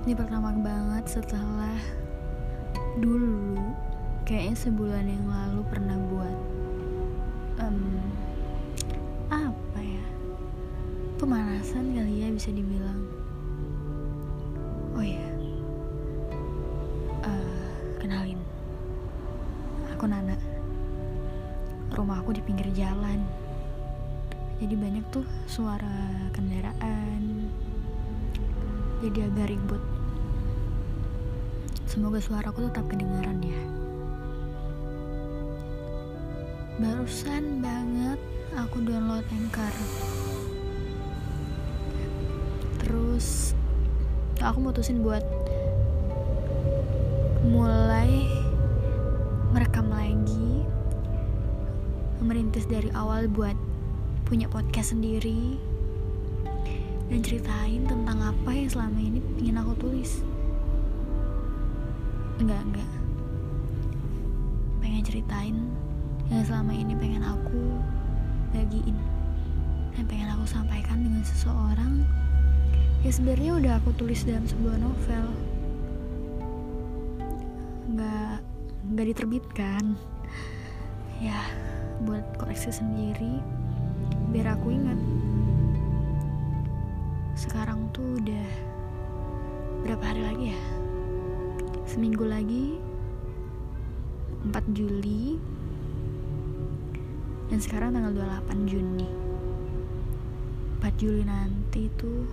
Ini pertama banget setelah dulu kayaknya sebulan yang lalu pernah buat um, apa ya pemanasan kali ya bisa dibilang. Oh ya uh, kenalin. Aku Nana. Rumahku di pinggir jalan. Jadi banyak tuh suara kendaraan jadi agak ribut. Semoga suaraku tetap kedengaran ya. Barusan banget aku download Anchor. Terus aku mutusin buat mulai merekam lagi merintis dari awal buat punya podcast sendiri dan ceritain tentang apa yang selama ini ingin aku tulis. Enggak enggak. Pengen ceritain yang selama ini pengen aku bagiin. Dan pengen aku sampaikan dengan seseorang ya sebenarnya udah aku tulis dalam sebuah novel. Nggak nggak diterbitkan. Ya buat koleksi sendiri. Biar aku ingat sekarang tuh udah berapa hari lagi ya? Seminggu lagi 4 Juli. Dan sekarang tanggal 28 Juni. 4 Juli nanti tuh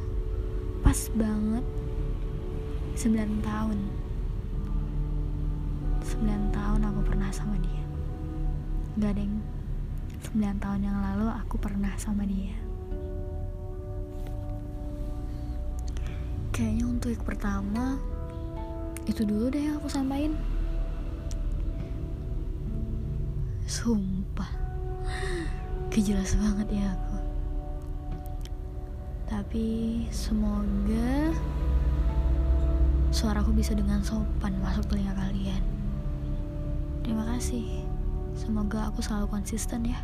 pas banget. 9 tahun. 9 tahun aku pernah sama dia. Gak deng. 9 tahun yang lalu aku pernah sama dia kayaknya untuk yang pertama itu dulu deh yang aku sampaikan sumpah. Kejelas banget ya aku. Tapi semoga suaraku bisa dengan sopan masuk telinga kalian. Terima kasih. Semoga aku selalu konsisten ya